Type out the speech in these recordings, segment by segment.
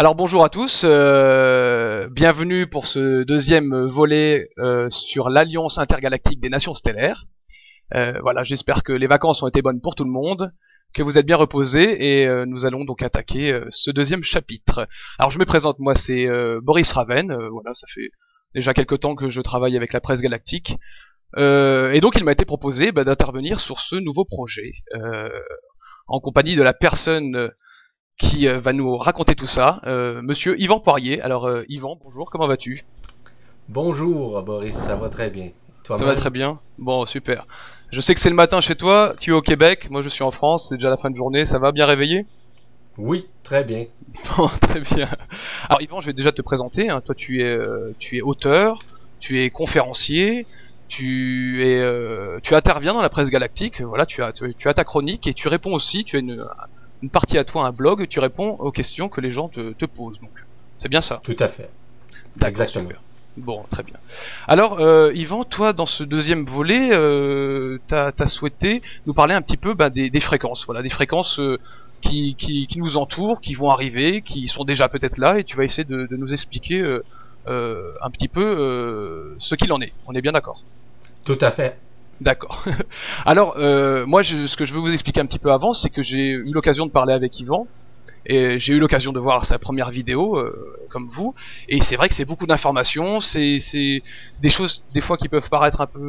Alors bonjour à tous, euh, bienvenue pour ce deuxième volet euh, sur l'Alliance intergalactique des nations stellaires. Euh, voilà, j'espère que les vacances ont été bonnes pour tout le monde, que vous êtes bien reposés et nous allons donc attaquer ce deuxième chapitre. Alors je me présente, moi c'est Boris Raven, voilà, ça fait déjà quelques temps que je travaille avec la presse galactique. Et donc il m'a été proposé bah, d'intervenir sur ce nouveau projet, en compagnie de la personne qui euh, va nous raconter tout ça, euh, monsieur Yvan Poirier. Alors euh, Yvan, bonjour, comment vas-tu? Bonjour Boris, ça va très bien. Ça va très bien Bon, super. Je sais que c'est le matin chez toi, tu es au Québec, moi je suis en France, c'est déjà la fin de journée, ça va bien réveillé? Oui, très bien. Bon, très bien. Alors Yvan, je vais déjà te présenter, hein. toi tu es, euh, tu es auteur, tu es conférencier, tu es, euh, tu interviens dans la presse galactique, voilà, tu as, tu, tu as ta chronique et tu réponds aussi, tu as une, une partie à toi, un blog, tu réponds aux questions que les gens te, te posent, donc c'est bien ça Tout à fait. Exactement. super. Bon, très bien. Alors, euh, Yvan, toi, dans ce deuxième volet, euh, t'as as souhaité nous parler un petit peu bah, des, des fréquences, voilà, des fréquences euh, qui, qui, qui nous entourent, qui vont arriver, qui sont déjà peut-être là, et tu vas essayer de, de nous expliquer euh, un petit peu ce qu'il en est. On est bien d'accord? Tout à fait. D'accord. Alors, euh, moi, je, ce que je veux vous expliquer un petit peu avant, c'est que j'ai eu l'occasion de parler avec Yvan, et j'ai eu l'occasion de voir sa première vidéo, euh, comme vous, et c'est vrai que c'est beaucoup d'informations, c'est des choses des fois qui peuvent paraître un peu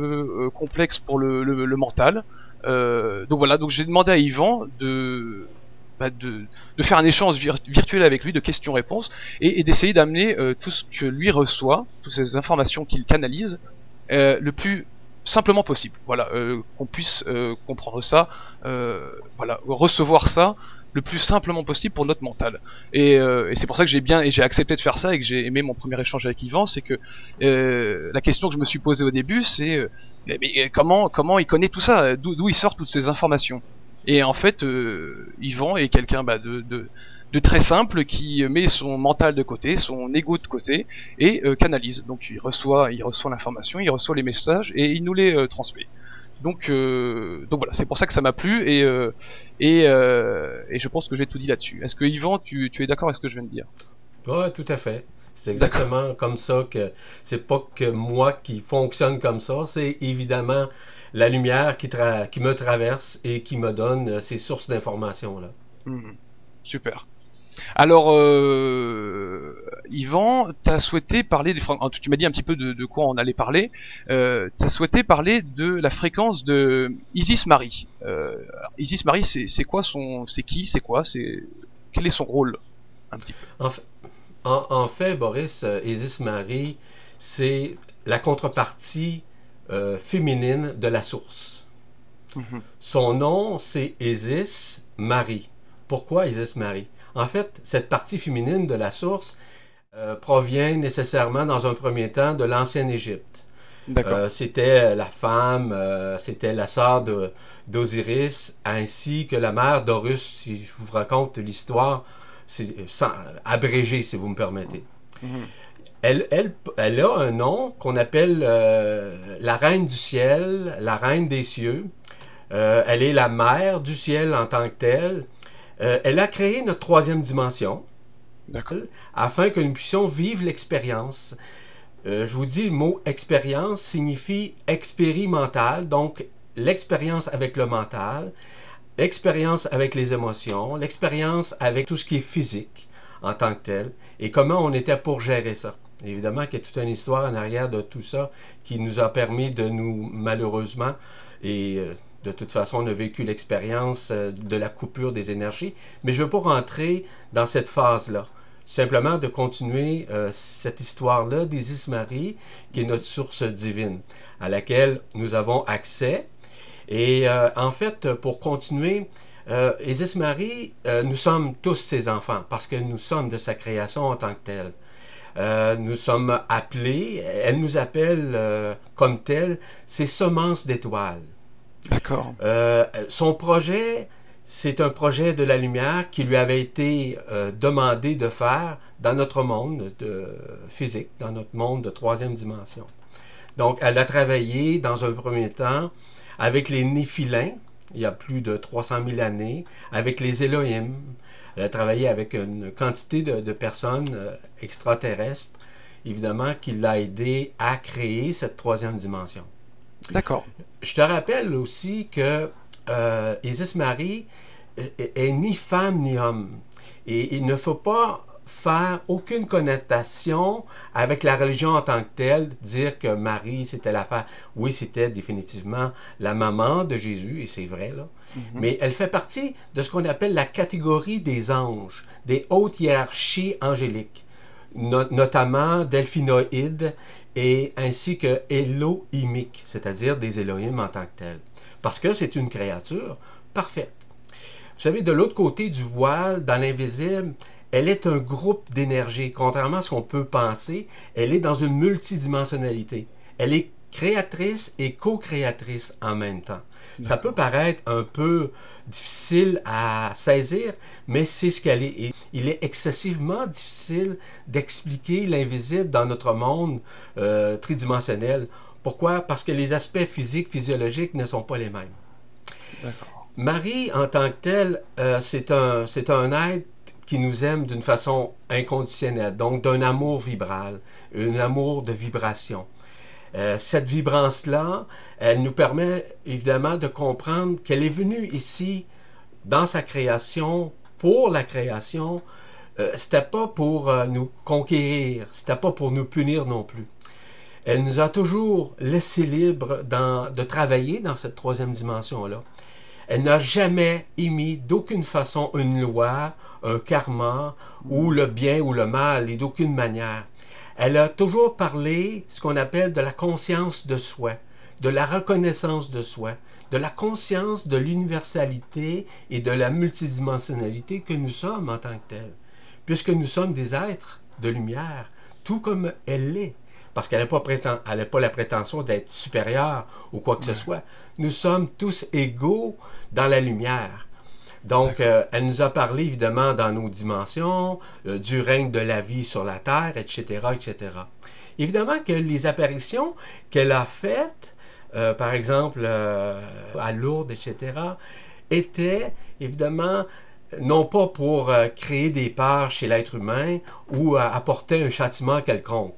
euh, complexes pour le, le, le mental. Euh, donc voilà, donc j'ai demandé à Yvan de bah, de, de faire un échange vir- virtuel avec lui de questions-réponses et, et d'essayer d'amener euh, tout ce que lui reçoit, toutes ces informations qu'il canalise, euh, le plus simplement possible. Voilà, euh, qu'on puisse euh, comprendre ça, euh, voilà, recevoir ça le plus simplement possible pour notre mental. Et, euh, et c'est pour ça que j'ai bien et j'ai accepté de faire ça et que j'ai aimé mon premier échange avec Yvan, c'est que euh, la question que je me suis posée au début, c'est mais, comment comment il connaît tout ça, d'où il sort toutes ces informations? Et en fait, Yvan est quelqu'un bah, de, de de très simple qui met son mental de côté, son ego de côté et euh, canalise. Donc il reçoit, il reçoit l'information, il reçoit les messages et il nous les euh, transmet. Donc, euh, donc voilà, c'est pour ça que ça m'a plu et euh, et, euh, et je pense que j'ai tout dit là-dessus. Est-ce que Yvan, tu, tu es d'accord avec ce que je viens de dire? Oui, tout à fait. C'est exactement comme ça que c'est pas que moi qui fonctionne comme ça, c'est évidemment la lumière qui, tra- qui me traverse et qui me donne euh, ces sources d'informations-là. Mhm. Super. Alors, euh, Yvan, tu as souhaité parler des fréquences. Tu m'as dit un petit peu de, de quoi on allait parler. Euh, tu as souhaité parler de la fréquence de Isis Marie. Euh, Isis Marie, c'est quoi son. C'est qui C'est quoi C'est Quel est son rôle Un petit peu? En fait, en, en fait, Boris, euh, Isis Marie, c'est la contrepartie euh, féminine de la source. Mhm. Son nom, c'est Isis Marie. Pourquoi Isis Marie? En fait, cette partie féminine de la source euh, provient nécessairement, dans un premier temps, de l'ancienne Égypte. Euh, c'était la femme, euh, c'était la sœur d'Osiris, ainsi que la mère d'Horus, si je vous raconte l'histoire, c'est abrégé, si vous me permettez. Mhm. Elle, elle, elle a un nom qu'on appelle euh, la reine du ciel, la reine des cieux. Elle est la mère du ciel en tant que telle. Euh, elle a créé notre troisième dimension afin que nous puissions vivre l'expérience. Euh, je vous dis, le mot expérience signifie expérimental, donc l'expérience avec le mental, l'expérience avec les émotions, l'expérience avec tout ce qui est physique en tant que tel, et comment on était pour gérer ça. Évidemment qu'il y a toute une histoire en arrière de tout ça qui nous a permis de nous, malheureusement, et euh, de toute façon, on a vécu l'expérience euh, de la coupure des énergies, mais je ne veux pas rentrer dans cette phase-là simplement de continuer euh, cette histoire-là d'Isis Marie, qui est notre source divine, à laquelle nous avons accès. Et euh, en fait, pour continuer, Isis Marie, euh, nous sommes tous ses enfants, parce que nous sommes de sa création en tant que telle. Nous sommes appelés, elle nous appelle comme telle, ses semences d'étoiles. D'accord. Euh, son projet, c'est un projet de la lumière qui lui avait été euh, demandé de faire dans notre monde de, physique, dans notre monde de troisième dimension. Donc, elle a travaillé dans un premier temps avec les Néphilins, il y a plus de 300 000 années, avec les Elohim, Elle a travaillé avec une quantité de, personnes euh, extraterrestres, évidemment, qui l'a aidé à créer cette troisième dimension. D'accord. Je te rappelle aussi que euh, Isis Marie est, ni femme ni homme. Et il ne faut pas faire aucune connotation avec la religion en tant que telle, dire que Marie, c'était l'affaire. Oui, c'était définitivement la maman de Jésus, et c'est vrai, là. Mhm. Mais elle fait partie de ce qu'on appelle la catégorie des anges, des hautes hiérarchies angéliques, notamment delphinoïdes et ainsi que Elohimiques, c'est-à-dire des Elohim en tant que tels. Parce que c'est une créature parfaite. Vous savez, de l'autre côté du voile, dans l'invisible, elle est un groupe d'énergie. Contrairement à ce qu'on peut penser, elle est dans une multidimensionnalité. Elle est créatrice et co-créatrice en même temps. Ça peut paraître un peu difficile à saisir, mais c'est ce qu'elle est. il est excessivement difficile d'expliquer l'invisible dans notre monde euh, tridimensionnel. Pourquoi? Parce que les aspects physiques, physiologiques ne sont pas les mêmes. Marie, en tant que telle, euh, c'est un, un être qui nous aime d'une façon inconditionnelle, donc d'un amour vibral, un amour de vibration. Euh, cette vibrance-là, elle nous permet évidemment de comprendre qu'elle est venue ici dans sa création, pour la création. Euh, c'était pas pour euh, nous conquérir, c'était pas pour nous punir non plus. Elle nous a toujours laissé libre de travailler dans cette troisième dimension-là. Elle n'a jamais émis d'aucune façon une loi, un karma, ou le bien ou le mal, et d'aucune manière. Elle a toujours parlé ce qu'on appelle de la conscience de soi, de la reconnaissance de soi, de la conscience de l'universalité et de la multidimensionnalité que nous sommes en tant que tels, puisque nous sommes des êtres de lumière, tout comme elle l'est. Parce qu'elle n'a pas, pas, la prétention d'être supérieure ou quoi que ce soit. Nous sommes tous égaux dans la lumière. Donc, euh, elle nous a parlé évidemment dans nos dimensions, euh, du règne de la vie sur la terre, etc., etc. Évidemment que les apparitions qu'elle a faites, euh, par exemple à Lourdes, etc., étaient évidemment non pas pour créer des peurs chez l'être humain ou apporter un châtiment quelconque.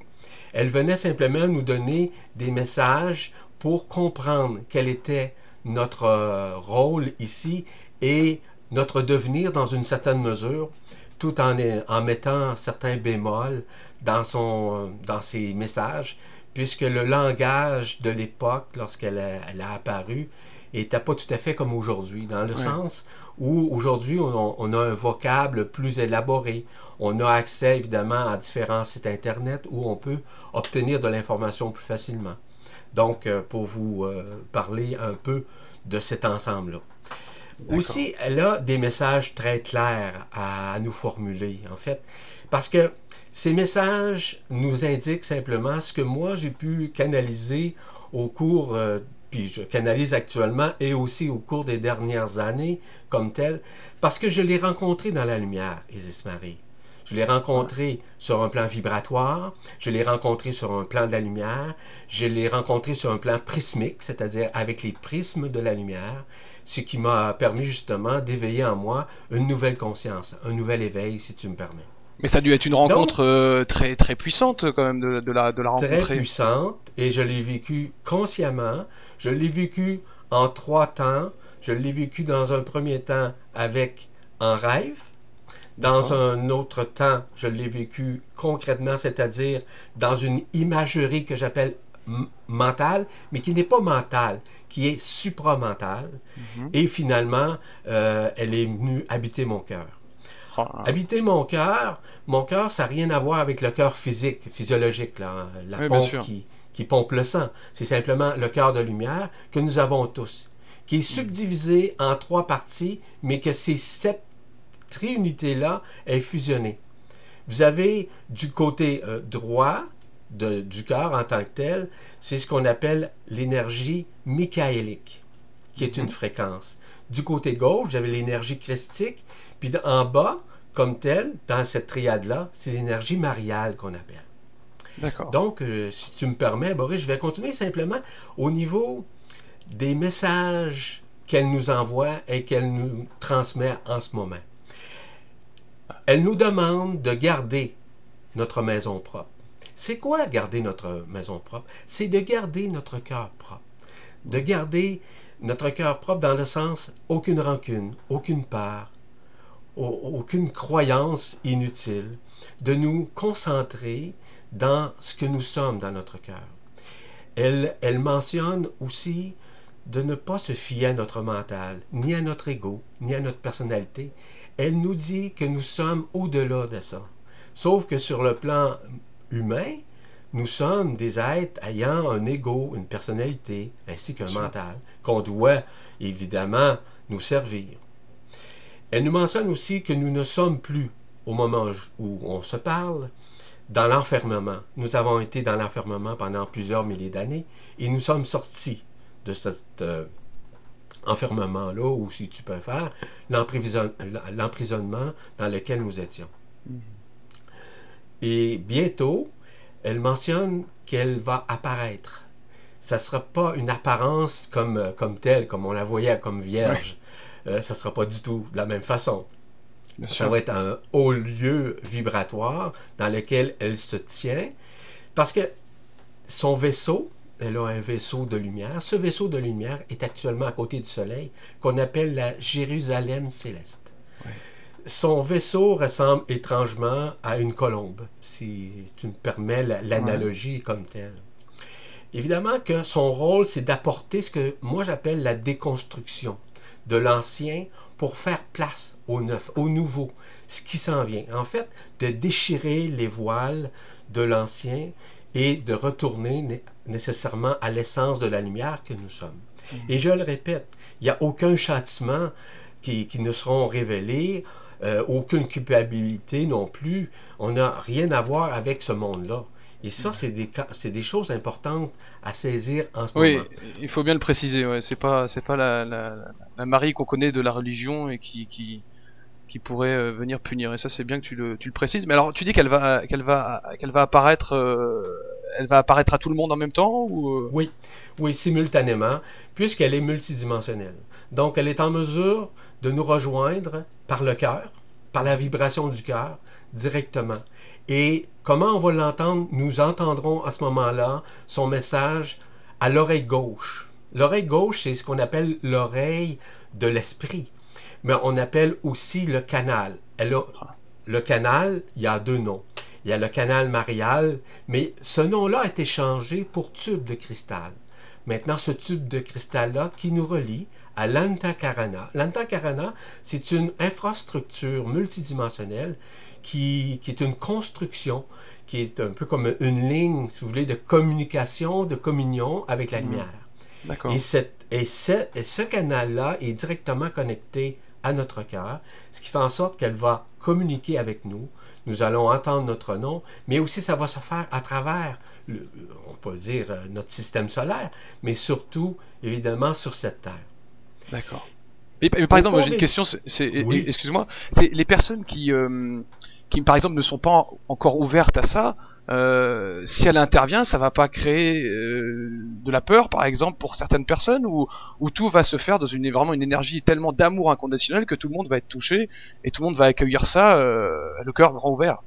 Elle venait simplement nous donner des messages pour comprendre quel était notre rôle ici et notre devenir dans une certaine mesure, tout en, en mettant certains bémols dans, son, dans ses messages, puisque le langage de l'époque, lorsqu'elle a, apparu, n'était pas tout à fait comme aujourd'hui, dans le sens où aujourd'hui on, on, a un vocable plus élaboré. On a accès évidemment à différents sites Internet où on peut obtenir de l'information plus facilement. Donc, euh, pour vous euh, parler un peu de cet ensemble-là. Aussi, elle a des messages très clairs à, nous formuler, en fait, parce que ces messages nous indiquent simplement ce que moi j'ai pu canaliser au cours, euh, puis je canalise actuellement, et aussi au cours des dernières années comme tel, parce que je l'ai rencontré dans la lumière, Isis Marie. Je l'ai rencontré sur un plan vibratoire, je l'ai rencontré sur un plan de la lumière, je l'ai rencontré sur un plan prismique, c'est-à-dire avec les prismes de la lumière, ce qui m'a permis justement d'éveiller en moi une nouvelle conscience, un nouvel éveil, si tu me permets. Mais ça a dû être une rencontre euh, très très puissante quand même de, la, de la rencontrer. Très puissante et je l'ai vécu consciemment. Je l'ai vécu en trois temps. Je l'ai vécu dans un premier temps avec un rêve. Dans un autre temps, je l'ai vécu concrètement, c'est-à-dire dans une imagerie que j'appelle mentale, mais qui n'est pas mentale, qui est supramentale. Mhm. Et finalement, euh, elle est venue habiter mon cœur. Ah. Habiter mon cœur, mon cœur, ça n'a rien à voir avec le cœur physique, physiologique, là, la pompe qui, qui pompe le sang. C'est simplement le cœur de lumière que nous avons tous, qui est subdivisé en trois parties, mais que ces sept triunité-là est fusionnée. Vous avez du côté euh, droit du cœur en tant que tel, c'est ce qu'on appelle l'énergie michaélique, qui est une fréquence. Du côté gauche, vous avez l'énergie christique, puis en bas, comme tel, dans cette triade-là, c'est l'énergie mariale qu'on appelle. D'accord. Donc, euh, si tu me permets, Boris, je vais continuer simplement au niveau des messages qu'elle nous envoie et qu'elle nous transmet en ce moment elle nous demande de garder notre maison propre. C'est quoi garder notre maison propre? C'est de garder notre cœur propre. De garder notre cœur propre dans le sens aucune rancune, aucune part, aucune croyance inutile, de nous concentrer dans ce que nous sommes dans notre cœur. Elle, elle mentionne aussi de ne pas se fier à notre mental, ni à notre ego, ni à notre personnalité. Elle nous dit que nous sommes au-delà de ça. Sauf que sur le plan humain, nous sommes des êtres ayant un ego, une personnalité, ainsi qu'un mental, qu'on doit évidemment nous servir. Elle nous mentionne aussi que nous ne sommes plus, au moment où on se parle, dans l'enfermement. Nous avons été dans l'enfermement pendant plusieurs milliers d'années et nous sommes sortis de cet euh, enfermement-là, ou si tu préfères, l'emprisonnement dans lequel nous étions. Mm-hmm. Et bientôt, elle mentionne qu'elle va apparaître. Ça ne sera pas une apparence comme, euh, comme telle, comme on la voyait comme vierge. Euh, ça ne sera pas du tout de la même façon. ça va être un haut lieu vibratoire dans lequel elle se tient. Parce que son vaisseau, elle a un vaisseau de lumière. Ce vaisseau de lumière est actuellement à côté du Soleil, qu'on appelle la Jérusalem céleste. Son vaisseau ressemble étrangement à une colombe, si tu me permets l'analogie comme telle. Évidemment que son rôle, c'est d'apporter ce que moi j'appelle la déconstruction de l'ancien pour faire place au neuf, au nouveau, ce qui s'en vient. En fait, de déchirer les voiles de l'ancien et de retourner nécessairement à l'essence de la lumière que nous sommes. Mm. Et je le répète, il n'y a aucun châtiment qui, qui ne seront révélés, euh, aucune culpabilité non plus. On n'a rien à voir avec ce monde-là. Et ça, mm. c'est des, des choses importantes à saisir en ce moment. Oui, il faut bien le préciser. Ouais. C'est pas, pas la, la, la, Marie qu'on connaît de la religion et qui, qui, qui pourrait euh, venir punir. Et ça, c'est bien que tu le, tu le précises. Mais alors, tu dis qu'elle va, qu'elle va, qu'elle va apparaître, euh, elle va apparaître à tout le monde en même temps ou euh? Oui, oui, simultanément, puisqu'elle est multidimensionnelle. Donc, elle est en mesure de nous rejoindre par le cœur, par la vibration du cœur, directement. Et comment on va l'entendre? Nous entendrons à ce moment-là son message à l'oreille gauche. L'oreille gauche, c'est ce qu'on appelle l'oreille de l'esprit mais on appelle aussi le canal. le canal, il y a deux noms. Il y a le canal marial, mais ce nom-là a été changé pour tube de cristal. Maintenant, ce tube de cristal-là qui nous relie à l'Antakarana. L'Antakarana, c'est une infrastructure multidimensionnelle qui, qui, est une construction, qui est un peu comme une ligne, si vous voulez, de communication, de communion avec la mmh. lumière. Et, cette, et, ce, et ce canal-là est directement connecté à notre cœur, ce qui fait en sorte qu'elle va communiquer avec nous. Nous allons entendre notre nom, mais aussi ça va se faire à travers, on peut dire, euh, notre système solaire, mais surtout, évidemment, sur cette Terre. D'accord. Mais, par exemple, j'ai une question, c'est, excuse-moi, c'est les personnes qui, euh, qui par exemple ne sont pas encore ouvertes à ça, euh, si elle intervient, ça va pas créer euh, de la peur, par exemple, pour certaines personnes, ou, où tout va se faire dans une vraiment une énergie tellement d'amour inconditionnel que tout le monde va être touché et tout le monde va accueillir ça, euh, le cœur grand ouvert.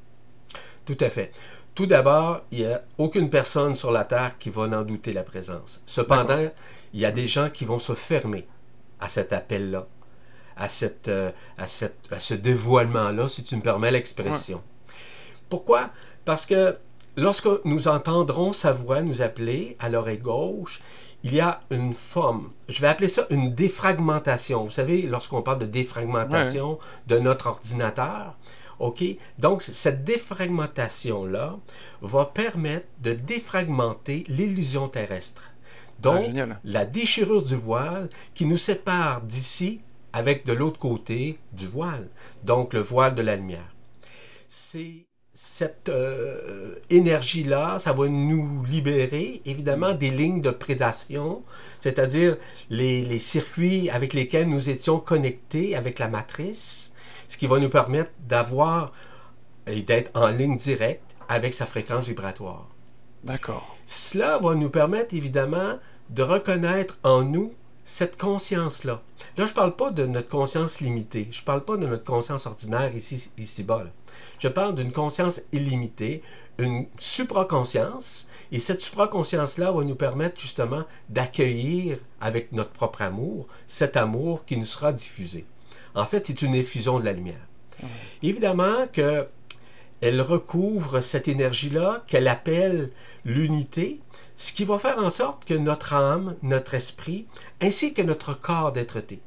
Tout à fait. Tout d'abord, il n'y a aucune personne sur la terre qui va en douter la présence. Cependant, il y a des gens qui vont se fermer à cet appel-là à, cette, à, cette, à ce dévoilement-là, si tu me permets l'expression. Pourquoi? Parce que lorsque nous entendrons sa voix nous appeler à l'oreille gauche, il y a une forme, je vais appeler ça une défragmentation. Vous savez, lorsqu'on parle de défragmentation de notre ordinateur, OK? Donc, cette défragmentation-là va permettre de défragmenter l'illusion terrestre. Donc, ah, la déchirure du voile qui nous sépare d'ici avec de l'autre côté du voile, donc le voile de la lumière. C'est cette euh, énergie-là, ça va nous libérer évidemment des lignes de prédation, c'est-à-dire les, les, circuits avec lesquels nous étions connectés avec la matrice, ce qui va nous permettre d'avoir et d'être en ligne directe avec sa fréquence vibratoire. D'accord. Cela va nous permettre évidemment de reconnaître en nous cette conscience-là, là je ne parle pas de notre conscience limitée, je ne parle pas de notre conscience ordinaire ici, ici-bas. Je parle d'une conscience illimitée, une supraconscience, et cette supraconscience-là va nous permettre justement d'accueillir avec notre propre amour cet amour qui nous sera diffusé. En fait, c'est une effusion de la lumière. Évidemment que elle recouvre cette énergie-là qu'elle appelle l'unité, ce qui va faire en sorte que notre âme, notre esprit, ainsi que notre corps d'être-té.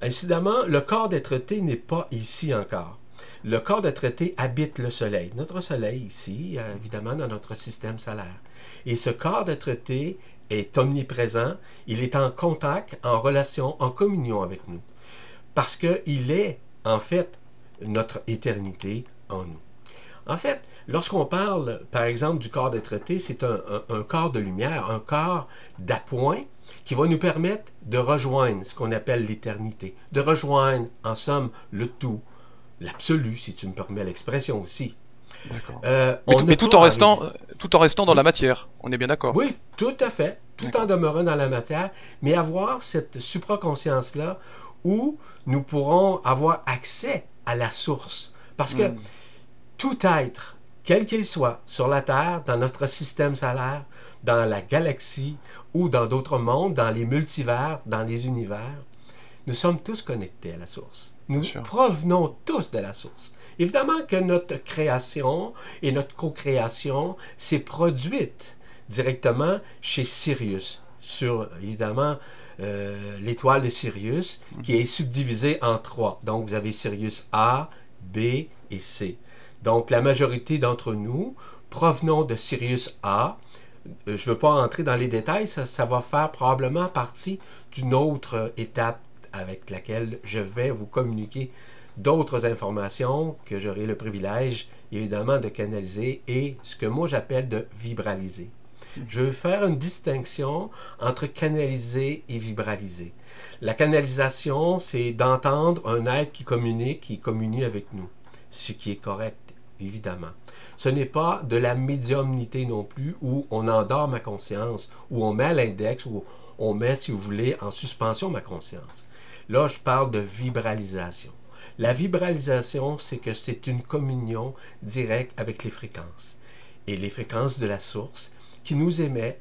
Incidemment, le corps d'être-té n'est pas ici encore. Le corps d'être-té habite le soleil. Notre soleil ici, euh, évidemment, dans notre système solaire. Et ce corps d'être-té est omniprésent, il est en contact, en relation, en communion avec nous. Parce qu'il est, en fait, notre éternité en nous. En fait, lorsqu'on parle, par exemple, du corps d'être té c'est un, corps de lumière, un corps d'appoint qui va nous permettre de rejoindre ce qu'on appelle l'éternité, de rejoindre, en somme, le tout, l'absolu, si tu me permets l'expression aussi. D'accord. Euh, mais, tout, en restant, tout en restant dans la matière, on est bien d'accord. Oui, tout à fait, tout en demeurant dans la matière, mais avoir cette supraconscience-là où nous pourrons avoir accès à la source. Parce que hmm tout être, quel qu'il soit, sur la Terre, dans notre système solaire, dans la galaxie ou dans d'autres mondes, dans les multivers, dans les univers, nous sommes tous connectés à la source. Nous provenons tous de la source. Évidemment que notre création et notre co-création s'est produite directement chez Sirius, sur évidemment euh, l'étoile de Sirius, qui est subdivisée en trois. Donc vous avez Sirius A, B et C. Donc, la majorité d'entre nous provenons de Sirius A. Euh, je ne veux pas entrer dans les détails, ça, va faire probablement partie d'une autre étape avec laquelle je vais vous communiquer d'autres informations que j'aurai le privilège, évidemment, de canaliser et ce que moi j'appelle de vibraliser. Je vais faire une distinction entre canaliser et vibraliser. La canalisation, c'est d'entendre un être qui communique, qui communie avec nous, ce qui est correct évidemment. Ce n'est pas de la médiumnité non plus où on endort ma conscience, où on met à l'index, où on met, si vous voulez, en suspension ma conscience. Là, je parle de vibralisation. La vibralisation, c'est que c'est une communion directe avec les fréquences. Et les fréquences de la source qui nous émet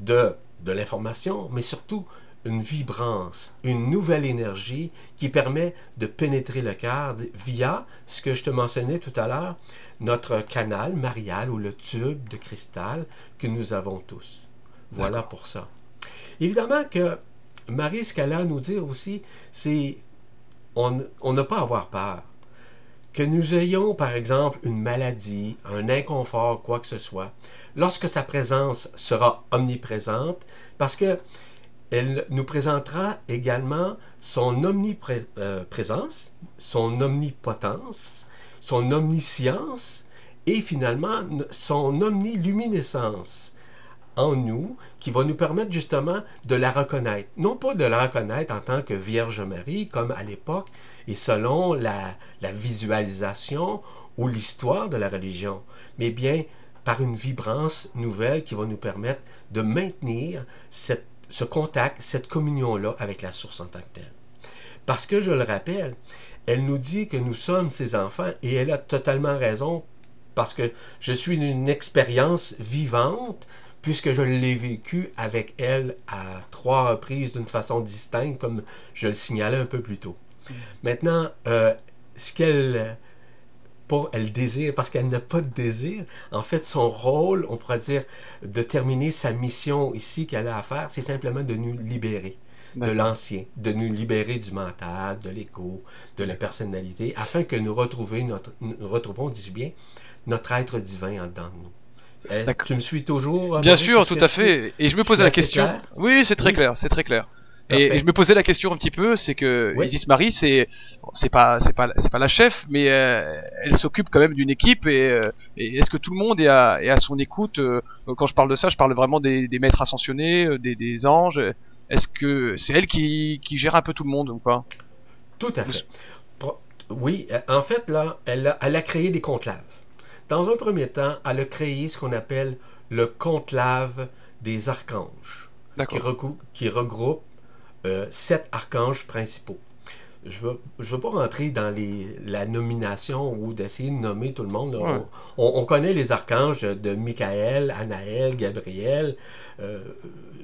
de, de l'information, mais surtout une vibrance, une nouvelle énergie qui permet de pénétrer le cœur via ce que je te mentionnais tout à l'heure, notre canal marial ou le tube de cristal que nous avons tous. Voilà pour ça. Évidemment que Marie, ce qu'elle a à nous dire aussi, c'est on n'a pas à avoir peur. Que nous ayons, par exemple, une maladie, un inconfort, quoi que ce soit, lorsque sa présence sera omniprésente, parce que elle nous présentera également son omniprésence, son omnipotence, son omniscience et finalement son omniluminescence en nous qui va nous permettre justement de la reconnaître. Non pas de la reconnaître en tant que Vierge Marie comme à l'époque et selon la, la visualisation ou l'histoire de la religion, mais bien par une vibrance nouvelle qui va nous permettre de maintenir cette ce contact, cette communion-là avec la source en tant que telle. Parce que, je le rappelle, elle nous dit que nous sommes ses enfants et elle a totalement raison parce que je suis une expérience vivante puisque je l'ai vécu avec elle à trois reprises d'une façon distincte, comme je le signalais un peu plus tôt. Mm. Maintenant, euh, ce qu'elle elle désire, parce qu'elle n'a pas de désir. En fait, son rôle, on pourrait dire, de terminer sa mission ici qu'elle a à faire, c'est simplement de nous libérer de l'ancien, de nous libérer du mental, de l'ego, de la personnalité, afin que nous, retrouvions notre, nous retrouvons, dis bien, notre être divin en dedans de nous. Eh, tu me suis toujours Bien sûr, tout à fait. Et je me posais la question. Oui, c'est très clair, c'est très clair. Et, je me posais la question un petit peu, c'est que Isis Marie, c'est c'est pas c'est pas c'est pas la chef, mais euh, elle s'occupe quand même d'une équipe. Et, euh, est-ce que tout le monde est à, est à son écoute euh, Quand je parle de ça, je parle vraiment des, des maîtres ascensionnés, des, des anges. Est-ce que c'est elle qui, qui gère un peu tout le monde ou pas? Tout à fait. Oui, en fait là, elle a, elle a créé des conclaves. Dans un premier temps, elle a créé ce qu'on appelle le conclave des archanges, qui, qui regroupe euh, sept archanges principaux. Je ne veux, je veux pas rentrer dans les, la nomination ou d'essayer de nommer tout le monde. là. Ouais. On, on connaît les archanges de Michael, Anaël, Gabriel, euh,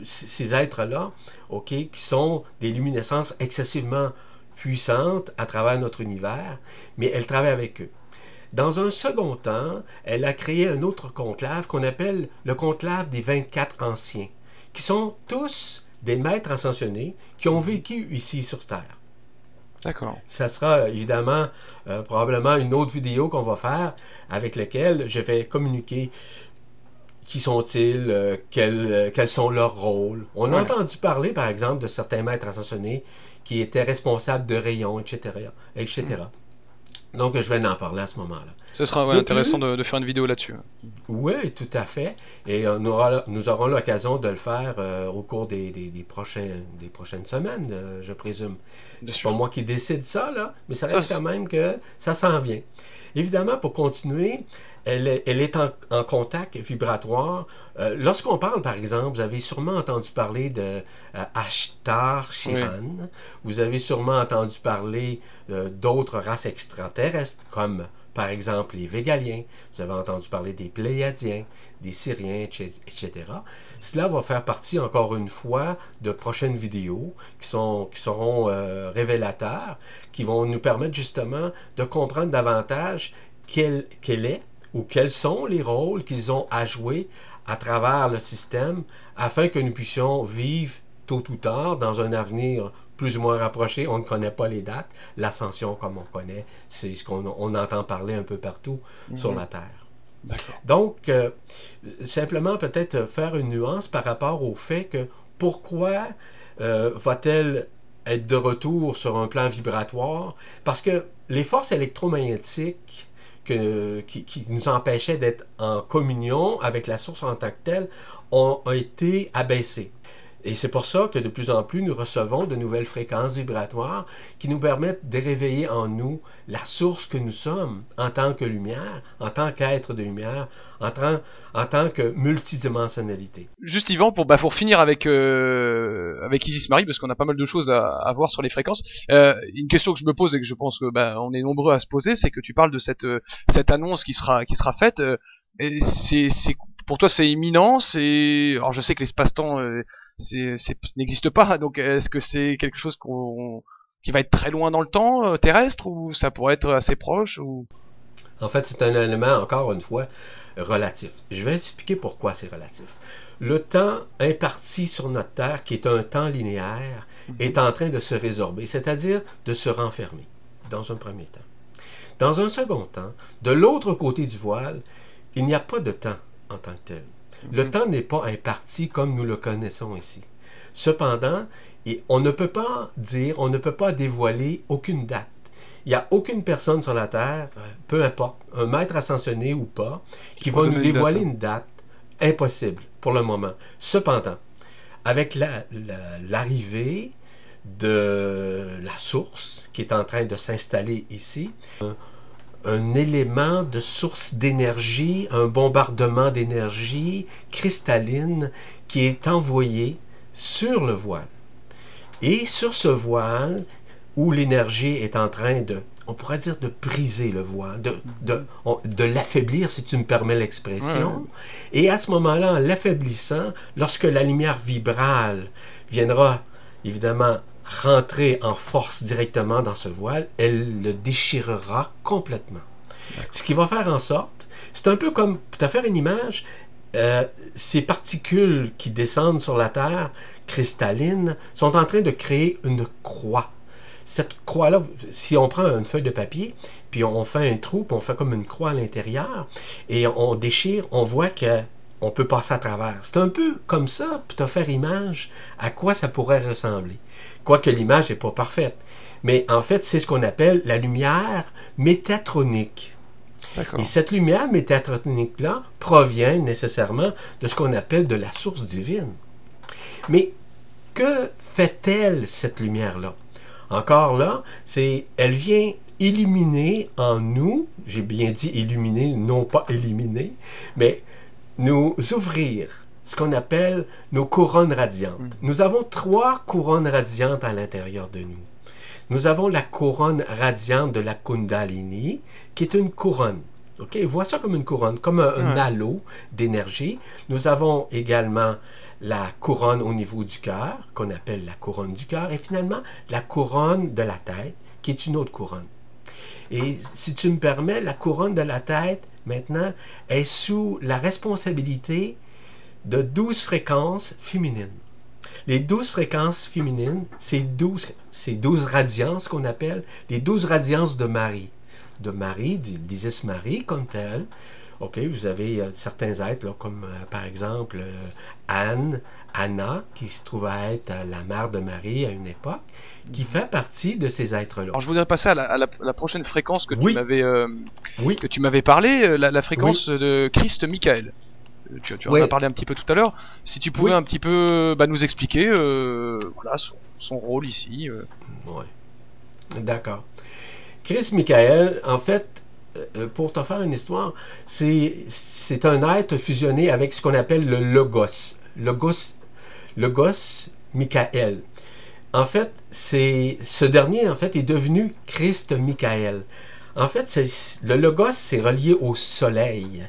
ces êtres-là, ok, qui sont des luminescences excessivement puissantes à travers notre univers, mais elle travaille avec eux. Dans un second temps, elle a créé un autre conclave qu'on appelle le conclave des 24 anciens, qui sont tous des maîtres ascensionnés qui ont vécu ici sur Terre. D'accord. Ça sera évidemment euh, probablement une autre vidéo qu'on va faire avec laquelle je vais communiquer qui sont-ils, euh, quels, euh, quels sont leurs rôles. On a entendu parler, par exemple, de certains maîtres ascensionnés qui étaient responsables de rayons, etc. etc. Donc, je vais en parler à ce moment-là. Ce sera ouais, intéressant de, de faire une vidéo là-dessus. Oui, tout à fait. Et on aura, nous aurons l'occasion de le faire euh, au cours des, des, des prochains, des prochaines semaines, euh, je présume. C'est pas moi qui décide ça, là, mais ça reste quand même que ça s'en vient. Évidemment, pour continuer, elle est, elle est en, en contact vibratoire. Euh, Lorsqu'on parle, par exemple, vous avez sûrement entendu parler de euh, Ashtar Shiran. Vous avez sûrement entendu parler euh, d'autres races extraterrestres, comme par exemple les Végaliens. Vous avez entendu parler des Pléiadiens, des Syriens, etc. Cela va faire partie, encore une fois, de prochaines vidéos qui, sont, qui seront euh, révélateurs, qui vont nous permettre justement de comprendre davantage quel, quel est ou quels sont les rôles qu'ils ont à jouer à travers le système afin que nous puissions vivre tôt ou tard dans un avenir plus ou moins rapproché. On ne connaît pas les dates. L'ascension, comme on connaît, c'est ce qu'on on entend parler un peu partout sur Mhm. la Terre. Donc, euh, simplement peut-être faire une nuance par rapport au fait que pourquoi euh, va-t-elle être de retour sur un plan vibratoire? Parce que les forces électromagnétiques qui, nous empêchaient d'être en communion avec la source en tant que telle ont, été abaissées. Et c'est pour ça que de plus en plus, nous recevons de nouvelles fréquences vibratoires qui nous permettent de réveiller en nous la source que nous sommes en tant que lumière, en tant qu'être de lumière, en tant, en tant que multidimensionnalité. Juste Yvan, pour, bah, pour finir avec, euh, avec Isis Marie, parce qu'on a pas mal de choses à, voir sur les fréquences, euh, une question que je me pose et que je pense que bah, on est nombreux à se poser, c'est que tu parles de cette, euh, cette annonce qui sera, qui sera faite. c'est, pour toi, c'est imminent. C'est, alors je sais que l'espace-temps, euh, c'est, n'existe pas. Donc, est-ce que c'est quelque chose qu'on, qui va être très loin dans le temps euh, terrestre ou ça pourrait être assez proche ou? En fait, c'est un élément, encore une fois, relatif. Je vais expliquer pourquoi c'est relatif. Le temps imparti sur notre Terre, qui est un temps linéaire, est en train de se résorber, c'est-à-dire de se renfermer, dans un premier temps. Dans un second temps, de l'autre côté du voile, il n'y a pas de temps en tant que tel. Le Mhm. temps n'est pas imparti comme nous le connaissons ici. Cependant, et on ne peut pas dire, on ne peut pas dévoiler aucune date. Il n'y a aucune personne sur la Terre, peu importe, un maître ascensionné ou pas, qui va nous dévoiler une date impossible pour le moment. Cependant, avec la- la- l'arrivée de la source qui est en train de s'installer ici, un, élément de source d'énergie, un bombardement d'énergie cristalline qui est envoyé sur le voile. Et sur ce voile, où l'énergie est en train de, on pourrait dire, de briser le voile, de, de l'affaiblir, si tu me permets l'expression. Et à ce moment-là, en l'affaiblissant, lorsque la lumière vibrale viendra, évidemment, rentrer en force directement dans ce voile, elle le déchirera complètement. Ce qui va faire en sorte, c'est un peu comme, pour te faire une image, euh, ces particules qui descendent sur la Terre, cristallines, sont en train de créer une croix. Cette croix-là, si on prend une feuille de papier, puis on fait un trou, puis on fait comme une croix à l'intérieur, et on déchire, on voit que on peut passer à travers. C'est un peu comme ça, pour te faire image à quoi ça pourrait ressembler. Quoique l'image n'est pas parfaite. Mais en fait, c'est ce qu'on appelle la lumière métatronique. Et cette lumière métatronique-là provient nécessairement de ce qu'on appelle de la source divine. Mais que fait-elle, cette lumière-là? Encore là, c'est, elle vient illuminer en nous, j'ai bien dit illuminer, non pas éliminer, mais nous ouvrir ce qu'on appelle nos couronnes radiantes. Mm. Nous avons trois couronnes radiantes à l'intérieur de nous. Nous avons la couronne radiante de la Kundalini, qui est une couronne. OK? Vois ça comme une couronne, comme un, un halo d'énergie. Nous avons également la couronne au niveau du cœur, qu'on appelle la couronne du cœur, et finalement la couronne de la tête, qui est une autre couronne. Et si tu me permets, la couronne de la tête, maintenant, est sous la responsabilité de 12 fréquences féminines. Les 12 fréquences féminines, c'est 12, c'est 12 radiances qu'on appelle les 12 radiances de Marie. De Marie, d'Isis Marie comme telle. OK, vous avez euh, certains êtres, là, comme euh, par exemple euh, Anne, Anna, qui se trouve à être la mère de Marie à une époque, qui fait partie de ces êtres-là. Alors je voudrais passer à la, à la- la prochaine fréquence que Oui. tu m'avais Oui, que tu m'avais parlé, la, la fréquence de Christ Michael. Euh, Tu, en as parlé un petit peu tout à l'heure. Si tu pouvais Oui. un petit peu bah, nous expliquer euh, voilà, son, son rôle ici. euh. Ouais. D'accord. Chris Michael, en fait, euh, pour te faire une histoire, c'est un être fusionné avec ce qu'on appelle le Logos. Logos, Logos Michael. En fait, c'est ce dernier en fait est devenu Christ Michael. En fait, le Logos c'est relié au soleil.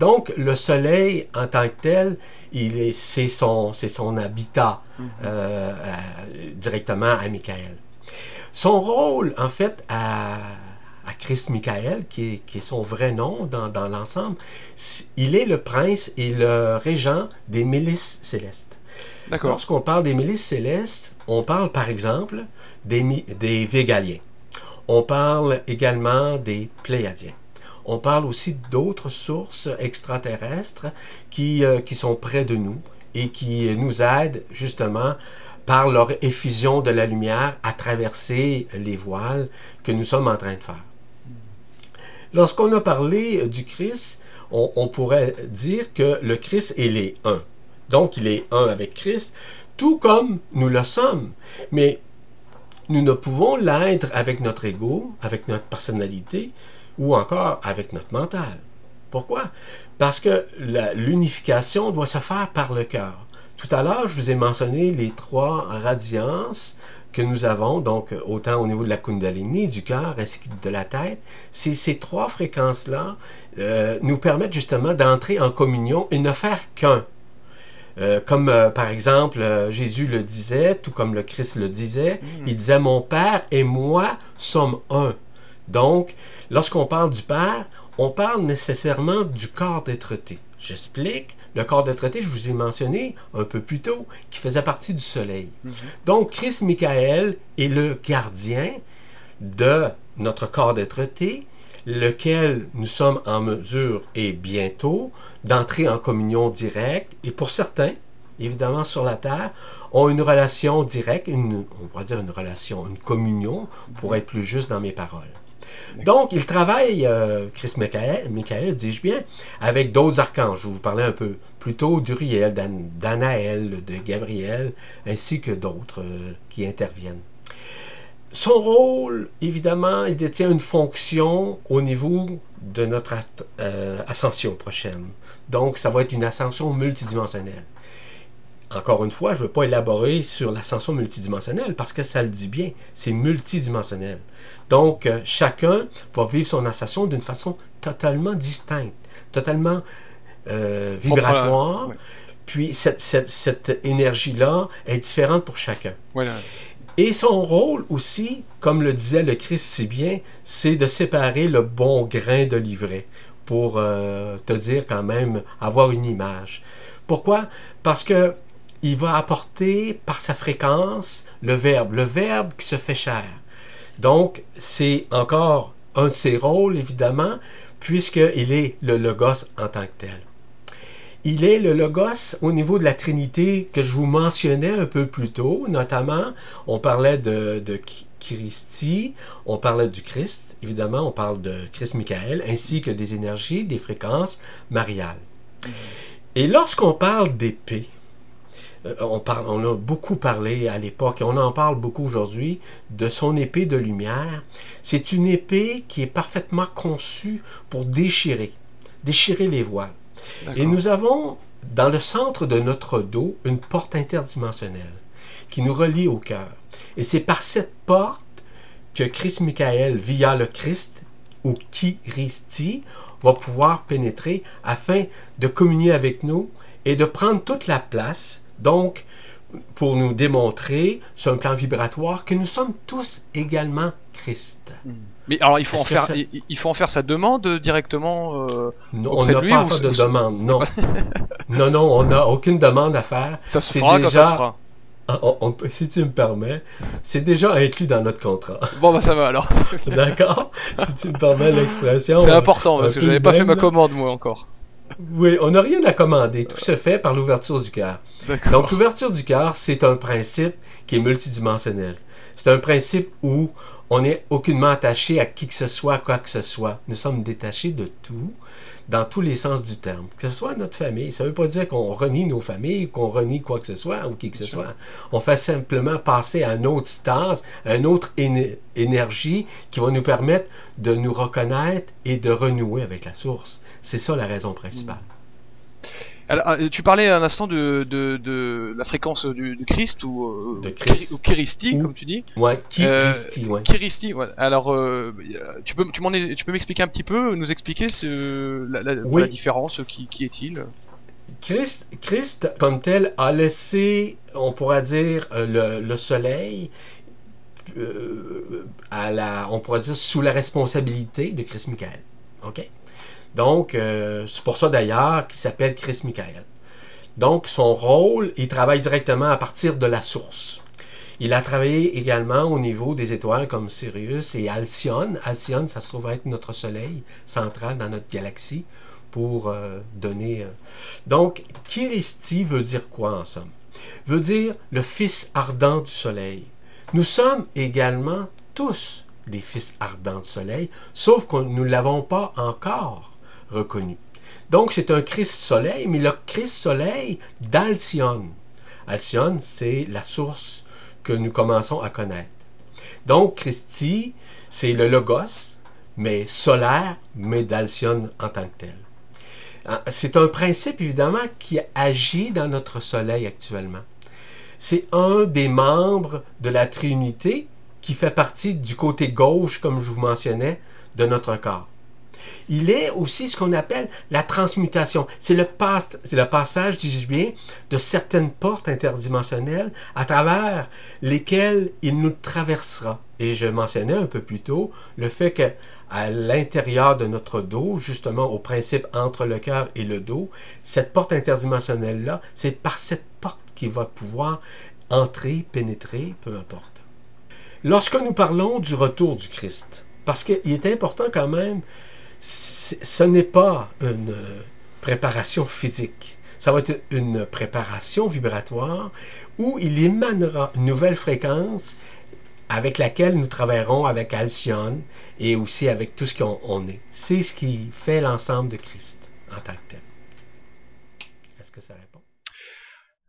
Donc le soleil en tant que tel, il est c'est son c'est son habitat euh, à- directement à Michael. Son rôle, en fait, à, à Christ Michael, qui est, qui est son vrai nom dans, dans l'ensemble, il est le prince et le régent des milices célestes. D'accord. Lorsqu'on parle des milices célestes, on parle par exemple des, des Végaliens. On parle également des Pléiadiens. On parle aussi d'autres sources extraterrestres qui, euh, qui sont près de nous et qui nous aident justement par leur effusion de la lumière à traverser les voiles que nous sommes en train de faire. Lorsqu'on a parlé du Christ, on, on pourrait dire que le Christ, il est un. Donc, il est un avec Christ, tout comme nous le sommes. Mais nous ne pouvons l'être avec notre ego, avec notre personnalité, ou encore avec notre mental. Pourquoi? Parce que l'unification doit se faire par le cœur. Tout à l'heure, je vous ai mentionné les trois radiances que nous avons, donc autant au niveau de la Kundalini, du cœur ainsi que de la tête. Ces trois fréquences-là euh, nous permettent justement d'entrer en communion et ne faire qu'un. Euh, comme euh, par exemple Jésus le disait, tout comme le Christ le disait, il disait Mon Père et moi sommes un. Donc, lorsqu'on parle du Père, on parle nécessairement du corps d'être-té. J'explique. Le corps d'être-té, je vous ai mentionné un peu plus tôt, qui faisait partie du soleil. Mhm. Donc, Christ Michael est le gardien de notre corps d'être-té, lequel nous sommes en mesure, et bientôt, d'entrer en communion directe. Et pour certains, évidemment sur la Terre, ont une relation directe, une, on pourrait dire une relation, une communion, pour être plus juste dans mes paroles. Donc, il travaille, euh, Christ Michael, Michael dis-je bien, avec d'autres archanges. Je vous parlais un peu plus tôt d'Uriel, d'An- d'Anaël, de Gabriel, ainsi que d'autres euh, qui interviennent. Son rôle, évidemment, il détient une fonction au niveau de notre euh, ascension prochaine. Donc, ça va être une ascension multidimensionnelle. Encore une fois, je ne veux pas élaborer sur l'ascension multidimensionnelle parce que ça le dit bien, c'est multidimensionnel. Donc, euh, chacun va vivre son ascension d'une façon totalement distincte, totalement euh, vibratoire. Puis, cette, cette- cette énergie-là est différente pour chacun. Voilà. Et son rôle aussi, comme le disait le Christ si bien, c'est de séparer le bon grain de l'ivraie pour euh, te dire quand même avoir une image. Pourquoi? Parce que il va apporter par sa fréquence le verbe, le verbe qui se fait chair. Donc, c'est encore un de ses rôles, évidemment, puisqu'il est le Logos en tant que tel. Il est le Logos au niveau de la Trinité que je vous mentionnais un peu plus tôt, notamment, on parlait de, Christi, on parlait du Christ, évidemment, on parle de Christ Michael, ainsi que des énergies, des fréquences mariales. Et lorsqu'on parle d'épée, on, parle, on a beaucoup parlé à l'époque et on en parle beaucoup aujourd'hui de son épée de lumière. C'est une épée qui est parfaitement conçue pour déchirer, déchirer les voiles. Et nous avons dans le centre de notre dos une porte interdimensionnelle qui nous relie au cœur. Et c'est par cette porte que Christ Michael, via le Christ, ou Christi, va pouvoir pénétrer afin de communier avec nous et de prendre toute la place, donc pour nous démontrer sur un plan vibratoire que nous sommes tous également Christ. Hmm. Mais alors il faut, en faire, il, faut en faire sa demande directement euh, non, On n'a pas à faire de demande, non. non, non, on n'a aucune demande à faire. Ça se fera déjà... ça se fera. Ah, si tu me permets, c'est déjà inclus dans notre contrat. Bon, bah ça va alors. D'accord? Si tu me permets l'expression. C'est important parce que j'avais pas fait ma commande moi encore. Oui, on n'a rien à commander. Tout se fait par l'ouverture du cœur. Donc, l'ouverture du cœur, c'est un principe qui est multidimensionnel. C'est un principe où on n'est aucunement attaché à qui que ce soit, quoi que ce soit. Nous sommes détachés de tout dans tous les sens du terme. Que ce soit notre famille, ça ne veut pas dire qu'on renie nos familles, qu'on renie quoi que ce soit ou qui que ce soit. On fait simplement passer à un autre stase, à une autre énergie qui va nous permettre de nous reconnaître et de renouer avec la source. C'est ça la raison principale. Alors, euh, tu parlais un instant de, de, de la fréquence du, Christ ou, euh, de Christ. ou Kiristi, comme tu dis. Ouais, Kiristi, ouais. Kiristi, ouais. Alors, euh, tu peux, tu, tu peux m'expliquer un petit peu, nous expliquer ce, la, la, différence, qui, qui est-il? Christ, Christ, comme tel, a laissé, on pourrait dire, le, le soleil à la, on pourrait dire, sous la responsabilité de Christ Michael. OK? Donc, euh, c'est pour ça d'ailleurs qu'il s'appelle Chris Michael. Donc, son rôle, il travaille directement à partir de la source. Il a travaillé également au niveau des étoiles comme Sirius et Alcyone. Alcyone, ça se trouve être notre soleil central dans notre galaxie pour euh, donner. Euh, Donc, Kiristi veut dire quoi en somme? Veut dire le fils ardent du soleil. Nous sommes également tous des fils ardents du soleil, sauf que nous ne l'avons pas encore reconnu. Donc, c'est un Christ soleil, mais le Christ soleil d'Alcyone. Alcyone, c'est la source que nous commençons à connaître. Donc, Christi, c'est le Logos, mais solaire, mais d'Alcyone en tant que tel. Ah, c'est un principe, évidemment, qui agit dans notre soleil actuellement. C'est un des membres de la Trinité qui fait partie du côté gauche, comme je vous mentionnais, de notre corps il est aussi ce qu'on appelle la transmutation. C'est le, passage, dis-je bien, de certaines portes interdimensionnelles à travers lesquelles il nous traversera. Et je mentionnais un peu plus tôt le fait que à l'intérieur de notre dos, justement au principe entre le cœur et le dos, cette porte interdimensionnelle-là, c'est par cette porte qu'il va pouvoir entrer, pénétrer, peu importe. Lorsque nous parlons du retour du Christ, parce qu'il est important quand même ce n'est pas une préparation physique. Ça va être une préparation vibratoire où il émanera une nouvelle fréquence avec laquelle nous travaillerons avec Alcyone et aussi avec tout ce qu'on est. C'est ce qui fait l'ensemble de Christ en tant que tel. Est-ce que ça répond?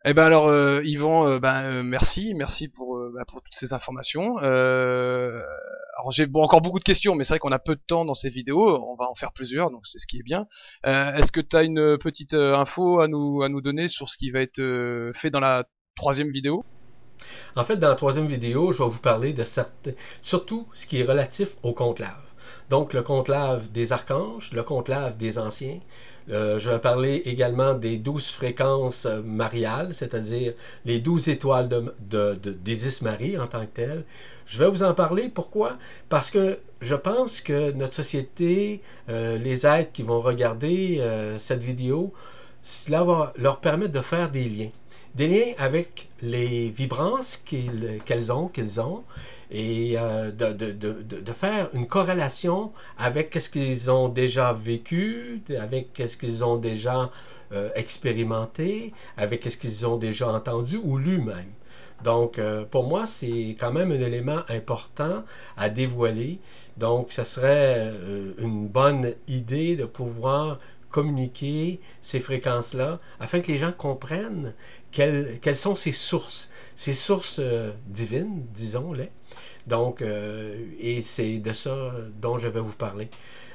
Eh ben alors euh, Yvan, euh, ben, euh, merci, merci pour, ben, pour toutes ces informations. Alors j'ai encore beaucoup de questions, mais c'est vrai qu'on a peu de temps dans ces vidéos, on va en faire plusieurs, donc c'est ce qui est bien. Est-ce que tu as une petite info à nous à nous donner sur ce qui va être fait dans la troisième vidéo? En fait, dans la troisième vidéo, je vais vous parler de certains, surtout ce qui est relatif au conclave. Donc le conclave des archanges, le conclave des anciens, euh, je vais parler également des douze fréquences euh, mariales, c'est-à-dire les douze étoiles de, d'Isis Marie en tant que telles. Je vais vous en parler. Pourquoi? Parce que je pense que notre société, euh, les êtres qui vont regarder cette vidéo, cela va leur permettre de faire des liens. Des liens avec les vibrances qu'elles ont, qu'ils ont, et euh, de, de, de, de, faire une corrélation avec ce qu'ils ont déjà vécu, avec ce qu'ils ont déjà euh, expérimenté, avec ce qu'ils ont déjà entendu ou lu même. Donc, euh, pour moi, c'est quand même un élément important à dévoiler. Donc, ce serait une bonne idée de pouvoir communiquer ces fréquences-là afin que les gens comprennent quelles, sont ces sources, ces sources divines, disons-les, donc, euh, et c'est de ça dont je vais vous parler.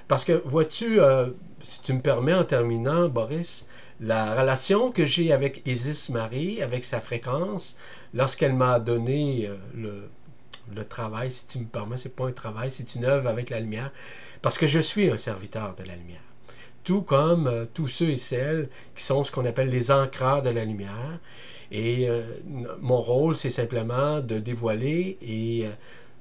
Parce que, vois-tu, euh, si tu me permets en terminant, Boris, la relation que j'ai avec Isis Marie, avec sa fréquence, lorsqu'elle m'a donné euh, le, le travail, si tu me permets, c'est pas un travail, c'est une œuvre avec la lumière, parce que je suis un serviteur de la lumière. Tout comme euh, tous ceux et celles qui sont ce qu'on appelle les ancreurs de la lumière. Et euh, mon rôle, c'est simplement de dévoiler et euh,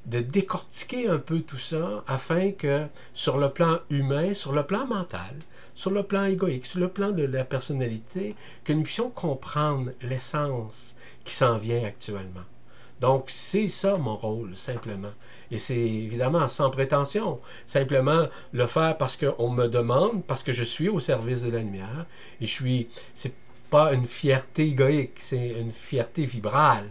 de décortiquer un peu tout ça afin que sur le plan humain, sur le plan mental, sur le plan égoïque, sur le plan de la personnalité, que nous puissions comprendre l'essence qui s'en vient actuellement. Donc, c'est ça mon rôle, simplement. Et c'est évidemment sans prétention. Simplement le faire parce qu'on me demande, parce que je suis au service de la lumière. Et je suis. C'est pas une fierté égoïque, c'est une fierté vibrale.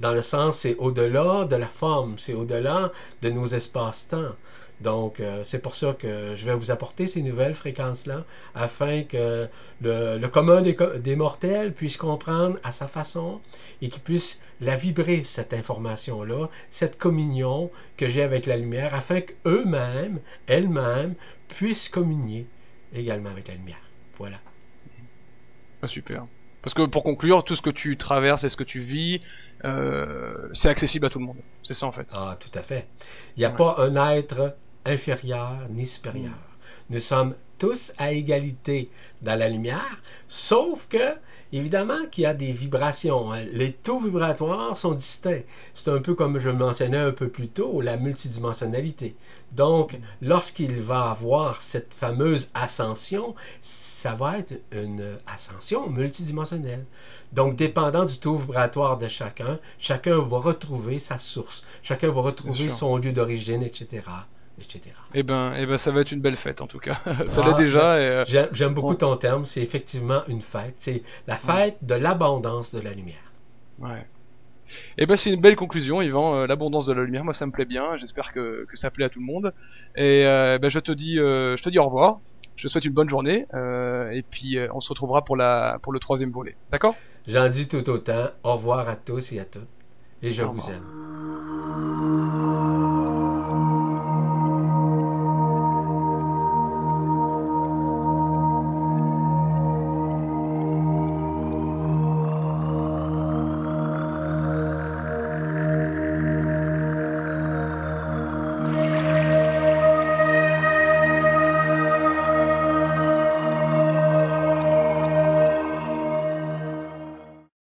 Dans le sens, c'est au-delà de la forme, c'est au-delà de nos espaces-temps. Donc, euh, c'est pour ça que je vais vous apporter ces nouvelles fréquences-là, afin que le, le commun des, des, mortels puisse comprendre à sa façon et qu'il puisse la vibrer, cette information-là, cette communion que j'ai avec la lumière, afin qu'eux-mêmes, elles-mêmes, puissent communier également avec la lumière. Voilà. Ah, super. Parce que pour conclure, tout ce que tu traverses et ce que tu vis, euh, c'est accessible à tout le monde. C'est ça en fait. Ah, tout à fait. Il n'y a ouais. pas un être inférieur ni supérieur. Nous sommes tous à égalité dans la lumière, sauf que, évidemment, qu'il y a des vibrations. Les taux vibratoires sont distincts. C'est un peu comme je mentionnais un peu plus tôt, la multidimensionnalité. Donc, lorsqu'il va avoir cette fameuse ascension, ça va être une ascension multidimensionnelle. Donc, dépendant du taux vibratoire de chacun, chacun va retrouver sa source, chacun va retrouver son lieu d'origine, etc etc. Eh ben, eh ben, ça va être une belle fête en tout cas. ça ah, l'est déjà. Et... J'aime, j'aime beaucoup ton terme. C'est effectivement une fête. C'est la fête ouais. de l'abondance de la lumière. Ouais. Eh ben, c'est une belle conclusion, Yvan. Euh, l'abondance de la lumière, moi, ça me plaît bien. J'espère que, que ça plaît à tout le monde. Et euh, ben, je te dis, euh, je te dis au revoir. Je te souhaite une bonne journée. Euh, et puis, on se retrouvera pour la, pour le troisième volet. D'accord? J'en dis tout autant. Au revoir à tous et à toutes. Et je au vous revoir. aime.